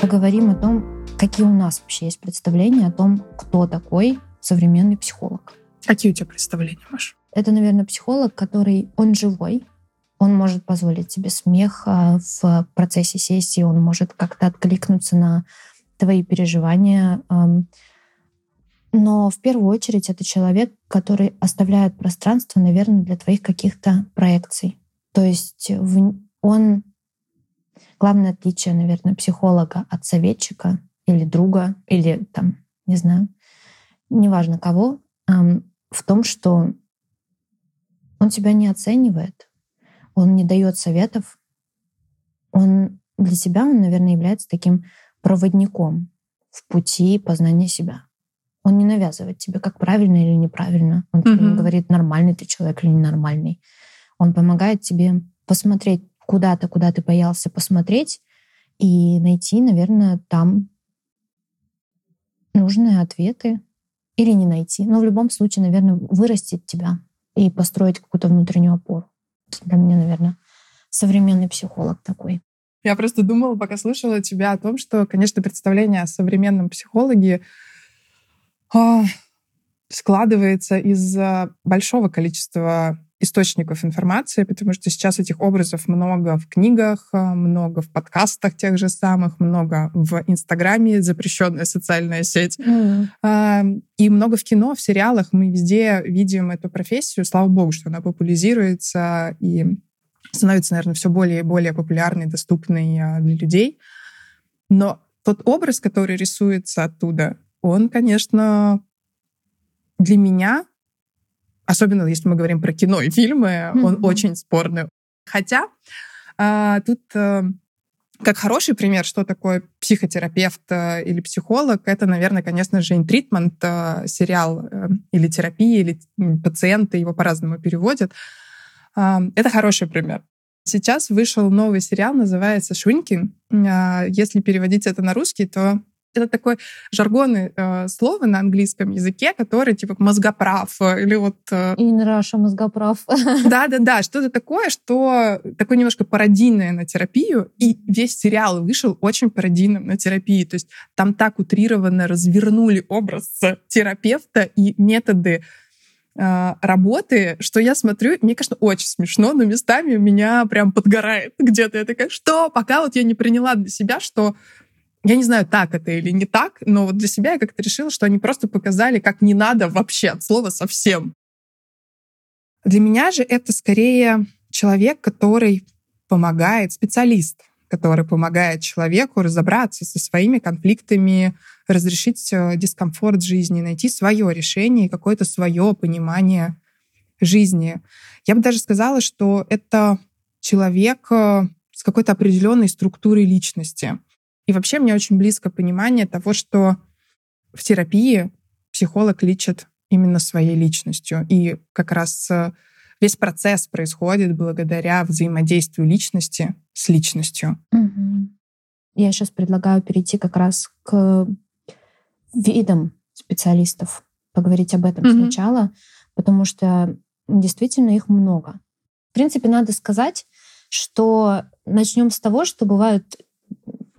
Поговорим о том, какие у нас вообще есть представления о том, кто такой современный психолог. Какие у тебя представления, Маш? Это, наверное, психолог, который, он живой, он может позволить себе смех а, в процессе сессии, он может как-то откликнуться на твои переживания. Но в первую очередь это человек, который оставляет пространство, наверное, для твоих каких-то проекций. То есть он главное отличие, наверное, психолога от советчика или друга, или там, не знаю, неважно кого, в том, что он тебя не оценивает, он не дает советов, он для себя, он, наверное, является таким проводником в пути познания себя. Он не навязывает тебе, как правильно или неправильно. Он тебе не говорит, нормальный ты человек или ненормальный. Он помогает тебе посмотреть куда-то, куда ты боялся посмотреть, и найти, наверное, там нужные ответы или не найти. Но в любом случае, наверное, вырастить тебя и построить какую-то внутреннюю опору. Для меня, наверное, современный психолог такой. Я просто думала, пока слушала тебя о том, что, конечно, представление о современном психологе складывается из большого количества источников информации, потому что сейчас этих образов много в книгах, а, много в подкастах тех же самых, много в Инстаграме, запрещенная социальная сеть, mm. и много в кино, в сериалах. Мы везде видим эту профессию. Слава богу, что она популяризируется и становится, наверное, все более и более популярной, доступной а, для людей. Но тот образ, который рисуется оттуда, он, конечно, для меня, особенно если мы говорим про кино и фильмы, mm-hmm. он очень спорный. Хотя а, тут а, как хороший пример, что такое психотерапевт а, или психолог, это, наверное, конечно же, интритмент, а, сериал а, или терапия, или пациенты, его по-разному переводят. Это хороший пример. Сейчас вышел новый сериал, называется «Швинкин». Если переводить это на русский, то это такое жаргонное э, слово на английском языке, которое типа мозгоправ э, или вот... Э... In Russia мозгоправ. Да-да-да, что-то такое, что такое немножко пародийное на терапию, и весь сериал вышел очень пародийным на терапии. То есть там так утрированно развернули образ терапевта и методы э, работы, что я смотрю, мне, конечно, очень смешно, но местами меня прям подгорает где-то. Я такая, что? Пока вот я не приняла для себя, что я не знаю, так это или не так, но вот для себя я как-то решила, что они просто показали, как не надо вообще от слова совсем. Для меня же это скорее человек, который помогает, специалист, который помогает человеку разобраться со своими конфликтами, разрешить э, дискомфорт жизни, найти свое решение и какое-то свое понимание жизни. Я бы даже сказала, что это человек э, с какой-то определенной структурой личности. И вообще мне очень близко понимание того, что в терапии психолог лечит именно своей личностью. И как раз э, весь процесс происходит благодаря взаимодействию личности с личностью. Угу. Я сейчас предлагаю перейти как раз к видам специалистов, поговорить об этом угу. сначала, потому что действительно их много. В принципе, надо сказать, что начнем с того, что бывают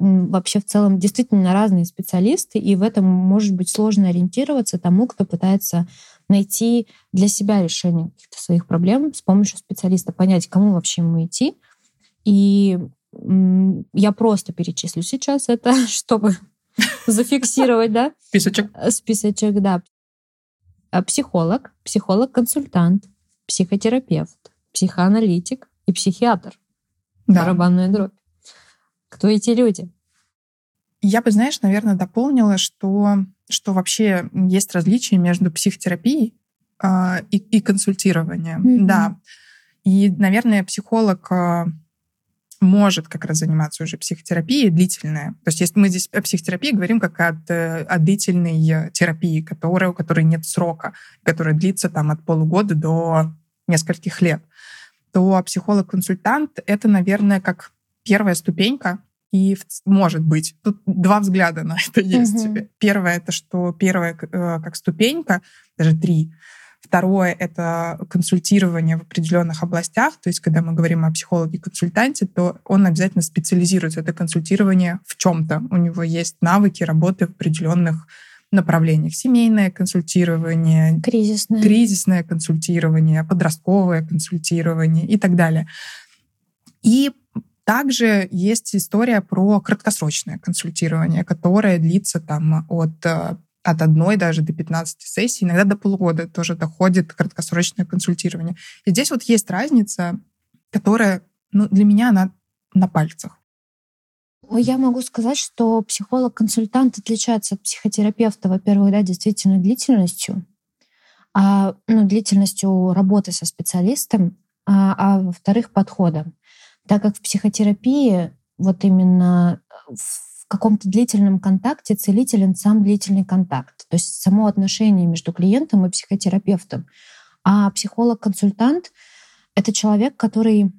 вообще в целом действительно разные специалисты, и в этом может быть сложно ориентироваться тому, кто пытается найти для себя решение каких-то своих проблем с помощью специалиста, понять, кому вообще ему идти. И я просто перечислю сейчас это, чтобы зафиксировать, да? Списочек. Э, списочек, да. А психолог, психолог-консультант, психотерапевт, психоаналитик и психиатр. Да. Барабанная дробь. Кто эти люди? Я бы, знаешь, наверное, дополнила, что, что вообще есть различия между психотерапией э, и, и консультированием. Mm-hmm. Да. И, наверное, психолог э, может как раз заниматься уже психотерапией длительная. То есть если мы здесь о психотерапии говорим как о, о длительной терапии, которая, у которой нет срока, которая длится там от полугода до нескольких лет, то психолог-консультант — это, наверное, как первая ступенька, и может быть, тут два взгляда на это есть. Угу. Первое это что первое э, как ступенька, даже три. Второе — это консультирование в определенных областях. То есть, когда мы говорим о психологе-консультанте, то он обязательно специализируется. Это консультирование в чем-то. У него есть навыки работы в определенных направлениях. Семейное консультирование, кризисное. кризисное консультирование, подростковое консультирование и так далее. И также есть история про краткосрочное консультирование, которое длится там от э, от одной даже до 15 сессий, иногда до полугода тоже доходит краткосрочное консультирование. И здесь вот есть разница, которая ну, для меня она на пальцах. Я могу сказать, что психолог-консультант отличается от психотерапевта, во-первых, да, действительно длительностью, а, ну, длительностью работы со специалистом, а, а во-вторых, подходом. Так как в психотерапии вот именно в каком-то длительном контакте целителен сам длительный контакт, то есть само отношение между клиентом и психотерапевтом. А психолог-консультант — это человек, который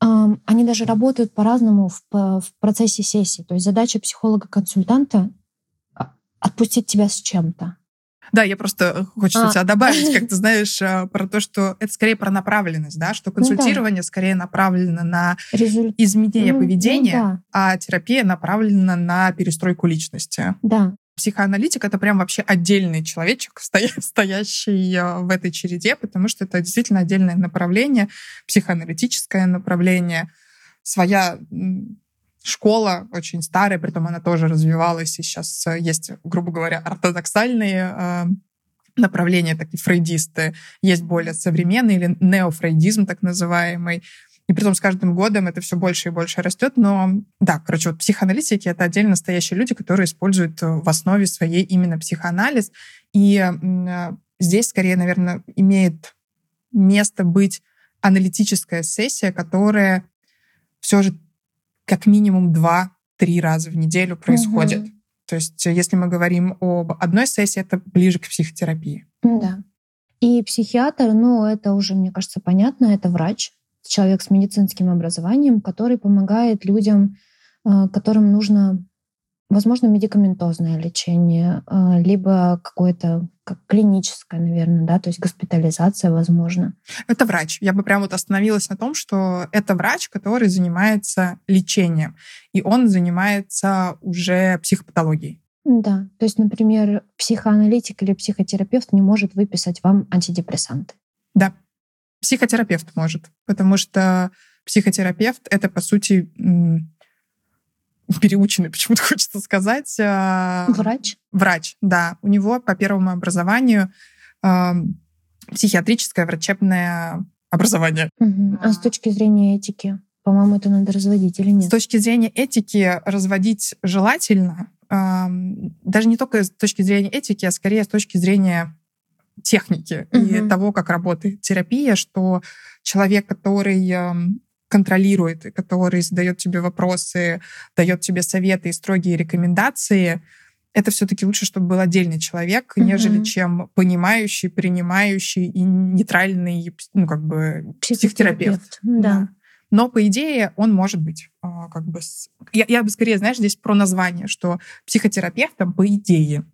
они даже работают по-разному в, в процессе сессии. То есть задача психолога-консультанта — отпустить тебя с чем-то. Да, я просто хочется а. тебя добавить, как ты знаешь, а, про то, что это скорее про направленность, да, что консультирование ну, да. скорее направлено на Результ... изменение ну, поведения, ну, да. а терапия направлена на перестройку личности. Да. Психоаналитик — это прям вообще отдельный человечек, стоящий а, в этой череде, потому что это действительно отдельное направление, психоаналитическое направление, своя школа очень старая, при этом она тоже развивалась, и сейчас э, есть, грубо говоря, ортодоксальные э, направления, такие фрейдисты, есть более современные или неофрейдизм так называемый. И при том с каждым годом это все больше и больше растет. Но да, короче, вот психоаналитики — это отдельно настоящие люди, которые используют э, в основе своей именно психоанализ. И здесь скорее, наверное, имеет место быть аналитическая сессия, которая все же как минимум два-три раза в неделю происходит. Угу. То есть, если мы говорим об одной сессии, это ближе к психотерапии. Да. И психиатр, ну, это уже, мне кажется, понятно, это врач, человек с медицинским образованием, который помогает людям, э, которым нужно Возможно, медикаментозное лечение, а, либо какое-то как клиническое, наверное, да, то есть госпитализация, возможно. Это врач. Я бы прям вот остановилась на том, что это врач, который занимается лечением, и он занимается уже психопатологией. Да, то есть, например, психоаналитик или психотерапевт не может выписать вам антидепрессанты. Да, психотерапевт может, потому что психотерапевт — это, по сути, переученный, почему-то хочется сказать. А, врач? Врач, да. У него по первому образованию а, психиатрическое врачебное образование. Угу. А с точки зрения этики? По-моему, это надо разводить или нет? С точки зрения этики разводить желательно. Даже не только с точки зрения этики, а скорее с точки зрения техники угу. и того, как работает терапия, что человек, который контролирует, который задает тебе вопросы, дает тебе советы и строгие рекомендации, это все-таки лучше, чтобы был отдельный человек, угу. нежели чем понимающий, принимающий и нейтральный, ну, как бы, психотерапевт. Да. да. Но, по идее, он может быть а, как бы... Я, я бы скорее, знаешь, здесь про название, что психотерапевтом, по идее,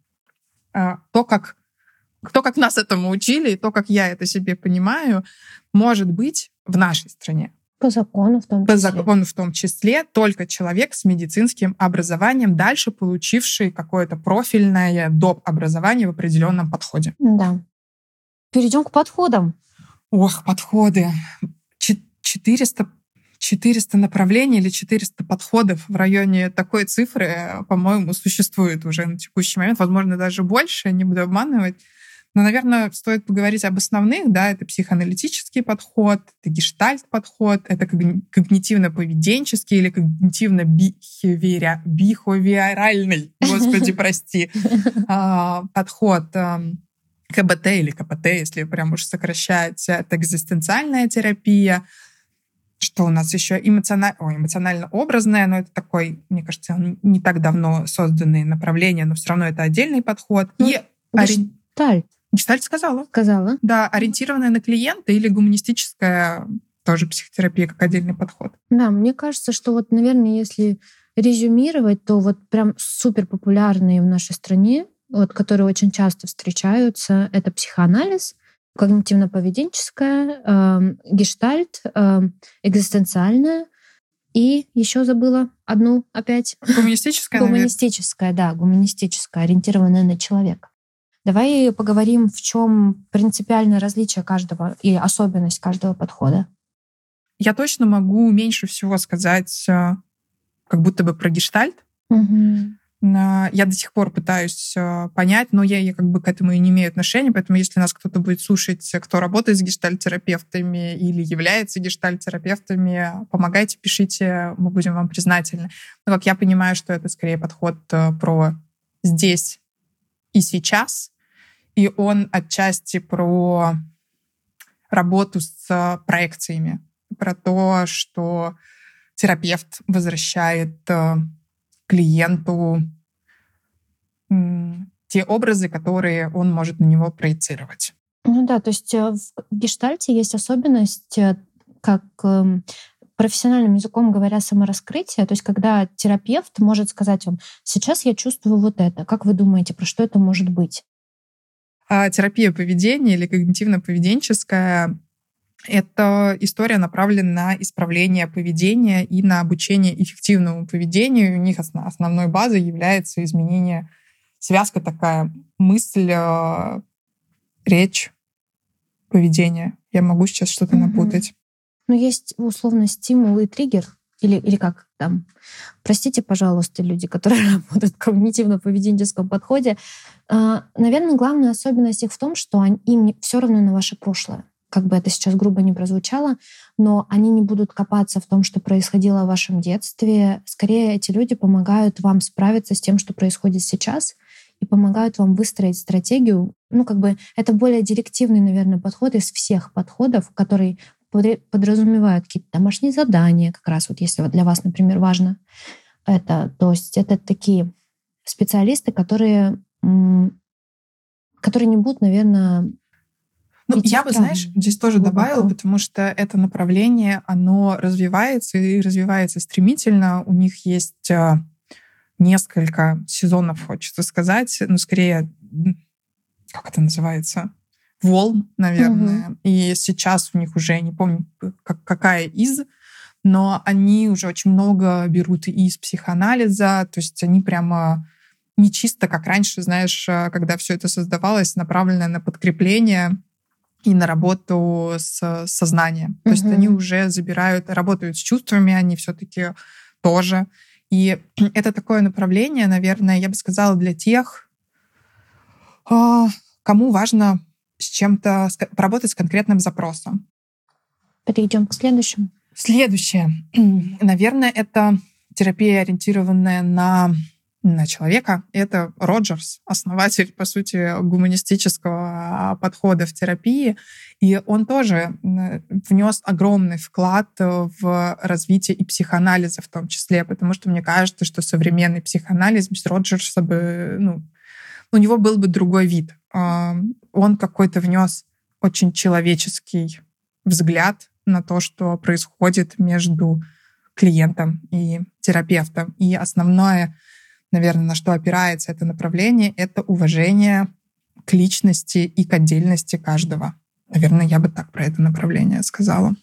а, то, как то, как нас этому учили, и то, как я это себе понимаю, может быть в нашей стране. По закону в том числе. По закону в том числе только человек с медицинским образованием, дальше получивший какое-то профильное доп. образование в определенном подходе. Да. Перейдем к подходам. Ох, подходы. 400 400 направлений или 400 подходов в районе такой цифры, по-моему, существует уже на текущий момент. Возможно, даже больше, не буду обманывать. Но, наверное, стоит поговорить об основных, да, это психоаналитический подход, это гештальт-подход, это когнитивно-поведенческий или когнитивно-бихевиоральный, господи, прости, а, подход КБТ или КПТ, если прям уж сокращать, это экзистенциальная терапия, что у нас еще эмоционально, Ой, эмоционально-образное, но это такой, мне кажется, не так давно созданное направление, но все равно это отдельный подход. Ну, и ори... Гештальт сказала. Сказала. Да, ориентированная на клиента или гуманистическая тоже психотерапия как отдельный подход. Да, мне кажется, что вот, наверное, если резюмировать, то вот прям супер популярные в нашей стране, вот, которые очень часто встречаются, это психоанализ, Когнитивно-поведенческая, э, гештальт, э, экзистенциальная, и еще забыла одну опять. Гуманистическая, Гуманистическая, да, гуманистическая, ориентированная на человека. Давай поговорим, в чем принципиальное различие каждого и особенность каждого подхода. Я точно могу меньше всего сказать э, как будто бы про гештальт. Угу. Я до сих пор пытаюсь э, понять, но я, я как бы к этому и не имею отношения, поэтому если нас кто-то будет слушать, кто работает с гештальтерапевтами или является гештальтерапевтами, помогайте, пишите, мы будем вам признательны. Но как я понимаю, что это скорее подход э, про здесь и сейчас, и он отчасти про работу с проекциями, про то, что терапевт возвращает э, клиенту те образы, которые он может на него проецировать. Ну да, то есть э, в гештальте есть особенность, э, как эм, профессиональным языком говоря, самораскрытие, то есть когда терапевт может сказать вам, сейчас я чувствую вот это, как вы думаете, про что это может быть? А терапия поведения или когнитивно-поведенческая это история направлена на исправление поведения и на обучение эффективному поведению. У них основной базой является изменение связка такая мысль, э, речь, поведение. Я могу сейчас что-то mm-hmm. напутать. Ну, есть условно стимул и триггер, или, или как там. Простите, пожалуйста, люди, которые работают в когнитивно-поведенческом подходе. А, наверное, главная особенность их в том, что они, им все равно на ваше прошлое как бы это сейчас грубо не прозвучало, но они не будут копаться в том, что происходило в вашем детстве. Скорее, эти люди помогают вам справиться с тем, что происходит сейчас, и помогают вам выстроить стратегию. Ну, как бы это более директивный, наверное, подход из всех подходов, который подразумевают какие-то домашние задания, как раз вот если вот для вас, например, важно это. То есть это такие специалисты, которые, которые не будут, наверное, ну, я бы, знаешь, здесь тоже глубоко. добавила, потому что это направление, оно развивается и развивается стремительно. У них есть а, несколько сезонов, хочется сказать, ну, скорее, как это называется? Волн, наверное. Угу. И сейчас у них уже, не помню, как, какая из, но они уже очень много берут из психоанализа, то есть они прямо не чисто, как раньше, знаешь, а, когда все это создавалось, направленное на подкрепление и на работу с сознанием. То mm есть они уже забирают, работают с чувствами, они все-таки тоже. И это такое направление, наверное, я бы сказала, для тех, а, кому важно с чем-то поработать с конкретным запросом. Перейдем к следующему. Следующее. Наверное, это терапия, ориентированная на на человека. Это Роджерс, основатель, по сути, гуманистического подхода в терапии. И он тоже внес огромный вклад в развитие и психоанализа в том числе, потому что мне кажется, что современный психоанализ без Роджерса бы, ну, у него был бы другой вид. Он какой-то внес очень человеческий взгляд на то, что происходит между клиентом и терапевтом. И основное наверное, на что опирается это направление, это уважение к личности и к отдельности каждого. Наверное, я бы так про это направление сказала.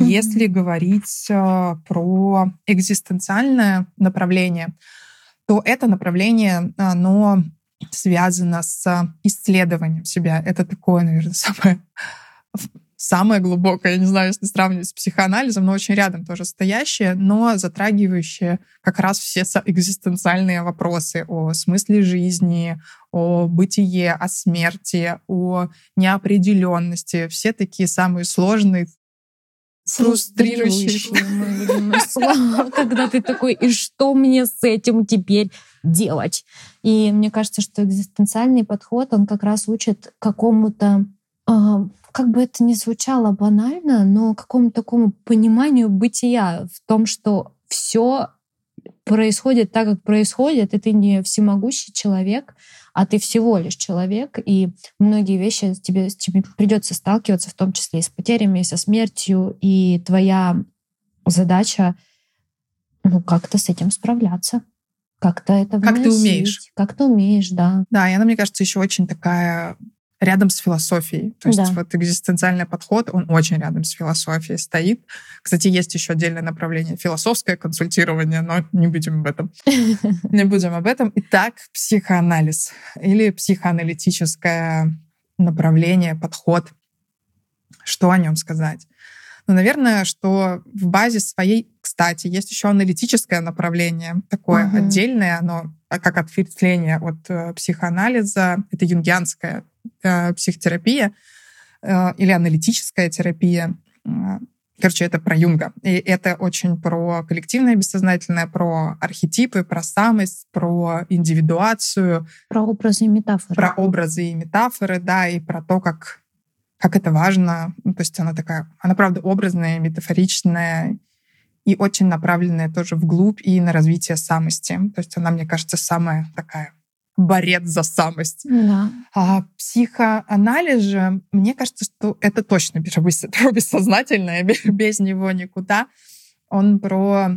Если говорить э, про экзистенциальное направление, то это направление, оно связано с исследованием себя. Это такое, наверное, самое самое глубокое, я не знаю, если сравнивать с психоанализом, но очень рядом тоже стоящее, но затрагивающее как раз все экзистенциальные вопросы о смысле жизни, о бытие, о смерти, о неопределенности. Все такие самые сложные, фрустрирующие когда ты такой, и что мне с этим теперь делать? И мне кажется, что экзистенциальный подход, он как раз учит какому-то а, как бы это ни звучало банально, но какому-то такому пониманию бытия в том, что все происходит так, как происходит, и ты не всемогущий человек, а ты всего лишь человек, и многие вещи тебе, тебе придется сталкиваться, в том числе и с потерями, и со смертью, и твоя задача ну, как-то с этим справляться. Как-то это Как ты умеешь. Как ты умеешь, да. Да, и она, мне кажется, еще очень такая рядом с философией. То есть да. вот экзистенциальный подход, он очень рядом с философией стоит. Кстати, есть еще отдельное направление философское консультирование, но не будем об этом. Не будем об этом. Итак, психоанализ или психоаналитическое направление, подход. Что о нем сказать? Ну, наверное, что в базе своей, кстати, есть еще аналитическое направление, такое угу. отдельное, оно а как ответвление от э, психоанализа, это юнгианская э, психотерапия э, или аналитическая терапия. Короче, это про Юнга. И это очень про коллективное бессознательное, про архетипы, про самость, про индивидуацию. Про образы и метафоры. Про образы и метафоры, да, и про то, как, как это важно. Ну, то есть она такая, она правда образная, метафоричная, и очень направленная тоже вглубь и на развитие самости. То есть она, мне кажется, самая такая борец за самость. Да. А психоанализ же, мне кажется, что это точно бессознательное, без него никуда. Он про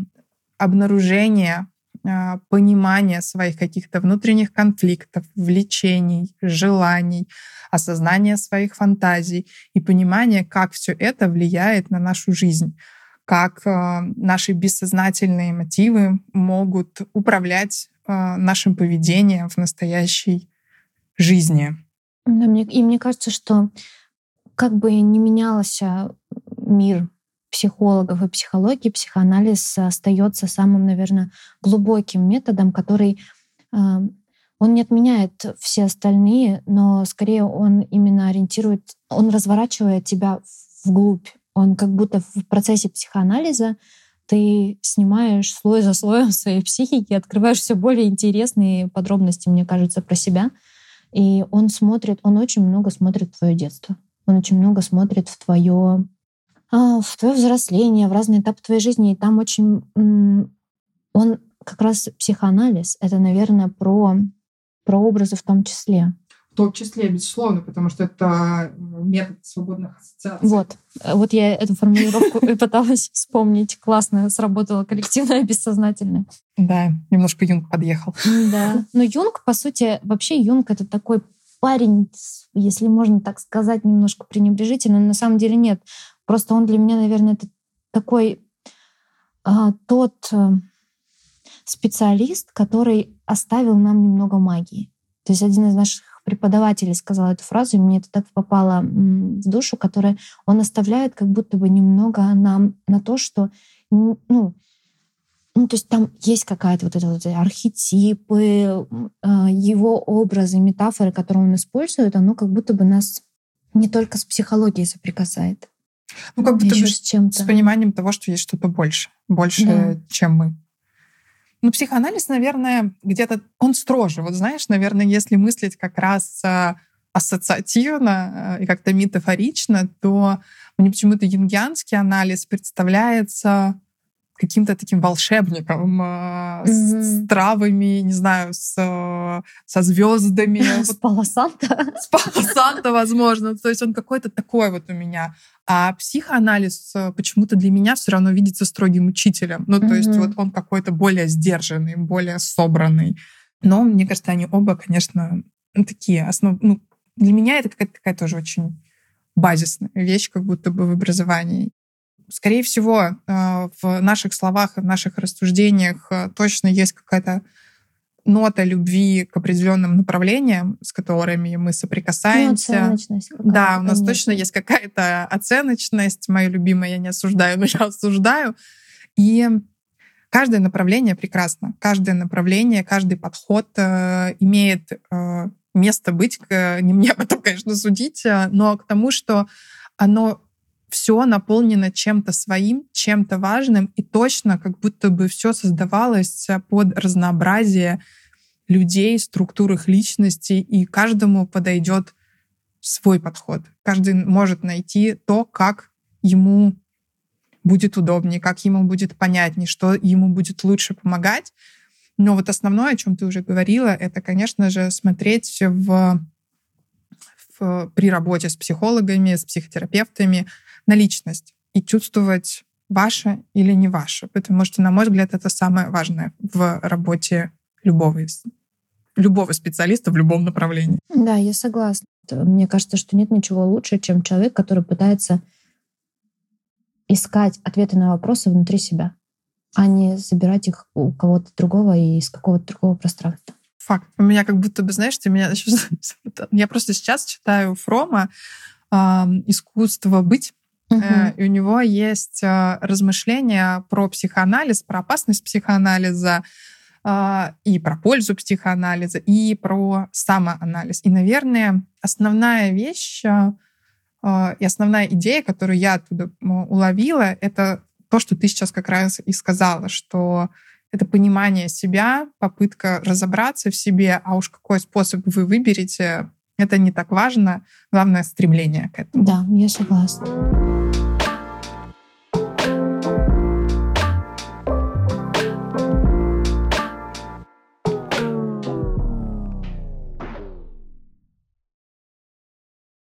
обнаружение, а, понимание своих каких-то внутренних конфликтов, влечений, желаний, осознание своих фантазий и понимание, как все это влияет на нашу жизнь как а, наши бессознательные мотивы могут управлять а, нашим поведением в настоящей жизни. И мне кажется, что как бы не менялся мир психологов и психологии, психоанализ остается самым, наверное, глубоким методом, который а, он не отменяет все остальные, но скорее он именно ориентирует, он разворачивает тебя вглубь. Он как будто в процессе психоанализа ты снимаешь слой за слоем своей психики, открываешь все более интересные подробности, мне кажется, про себя. И он смотрит, он очень много смотрит в твое детство. Он очень много смотрит в твое а, в твое взросление, в разные этапы твоей жизни. И там очень... Он как раз психоанализ — это, наверное, про, про образы в том числе в том числе, безусловно, потому что это метод свободных ассоциаций. Вот. Вот я эту формулировку и пыталась вспомнить. Классно сработало коллективное бессознательное. Да, немножко Юнг подъехал. Да. Но Юнг, по сути, вообще Юнг — это такой парень, если можно так сказать, немножко пренебрежительно, но на самом деле нет. Просто он для меня, наверное, это такой а, тот а, специалист, который оставил нам немного магии. То есть один из наших преподаватель сказал эту фразу, и мне это так попало в душу, которая он оставляет как будто бы немного нам на то, что ну, ну, то есть там есть какая-то вот это вот архетипы, а, его образы, метафоры, которые он использует, оно как будто бы нас не только с психологией соприкасает. Ну, как будто бы с, чем-то. с пониманием того, что есть что-то больше. Больше, да. чем мы. Ну, психоанализ, наверное, где-то он строже. Вот знаешь, наверное, если мыслить как раз э, ассоциативно э, и как-то метафорично, то мне почему-то юнгианский анализ представляется каким-то таким волшебником mm-hmm. с травами, не знаю, с, со звездами. С полосанта. С полосанта, возможно. То есть он какой-то такой вот у меня. А психоанализ э, почему-то для меня все равно видится строгим учителем. Ну, то есть вот он какой-то более сдержанный, более собранный. Но мне кажется, они оба, конечно, такие основ... Ну, для меня это какая-то такая тоже очень базисная вещь, как будто бы в образовании. Скорее всего, э, в наших словах, в наших рассуждениях э, точно есть какая-то нота любви к определенным направлениям, с которыми мы соприкасаемся. Ну, да, у нас конечно. точно есть какая-то оценочность. Моя любимая, я не осуждаю, но я осуждаю. И каждое направление прекрасно. Каждое направление, каждый подход э, имеет э, место быть. К, не мне об этом, конечно, судить, но к тому, что оно все наполнено чем-то своим, чем-то важным, и точно как будто бы все создавалось под разнообразие людей, структур их личности, и каждому подойдет свой подход. Каждый может найти то, как ему будет удобнее, как ему будет понятнее, что ему будет лучше помогать. Но вот основное, о чем ты уже говорила, это, конечно же, смотреть в, в, при работе с психологами, с психотерапевтами, на личность и чувствовать ваше или не ваше, потому что, на мой взгляд, это самое важное в работе любого, любого специалиста в любом направлении. Да, я согласна. Мне кажется, что нет ничего лучше, чем человек, который пытается искать ответы на вопросы внутри себя, а не забирать их у кого-то другого и из какого-то другого пространства. Факт. У меня как будто бы, знаешь, ты меня. Я просто сейчас читаю Фрома «Искусство быть», Угу. И у него есть э, размышления про психоанализ, про опасность психоанализа, а, и про пользу психоанализа, и про самоанализ. И, наверное, основная вещь э, и основная идея, которую я оттуда уловила, это то, что ты сейчас как раз и сказала, что это понимание себя, попытка разобраться в себе, а уж какой способ вы выберете, это не так важно. Главное — стремление к этому. Да, я согласна.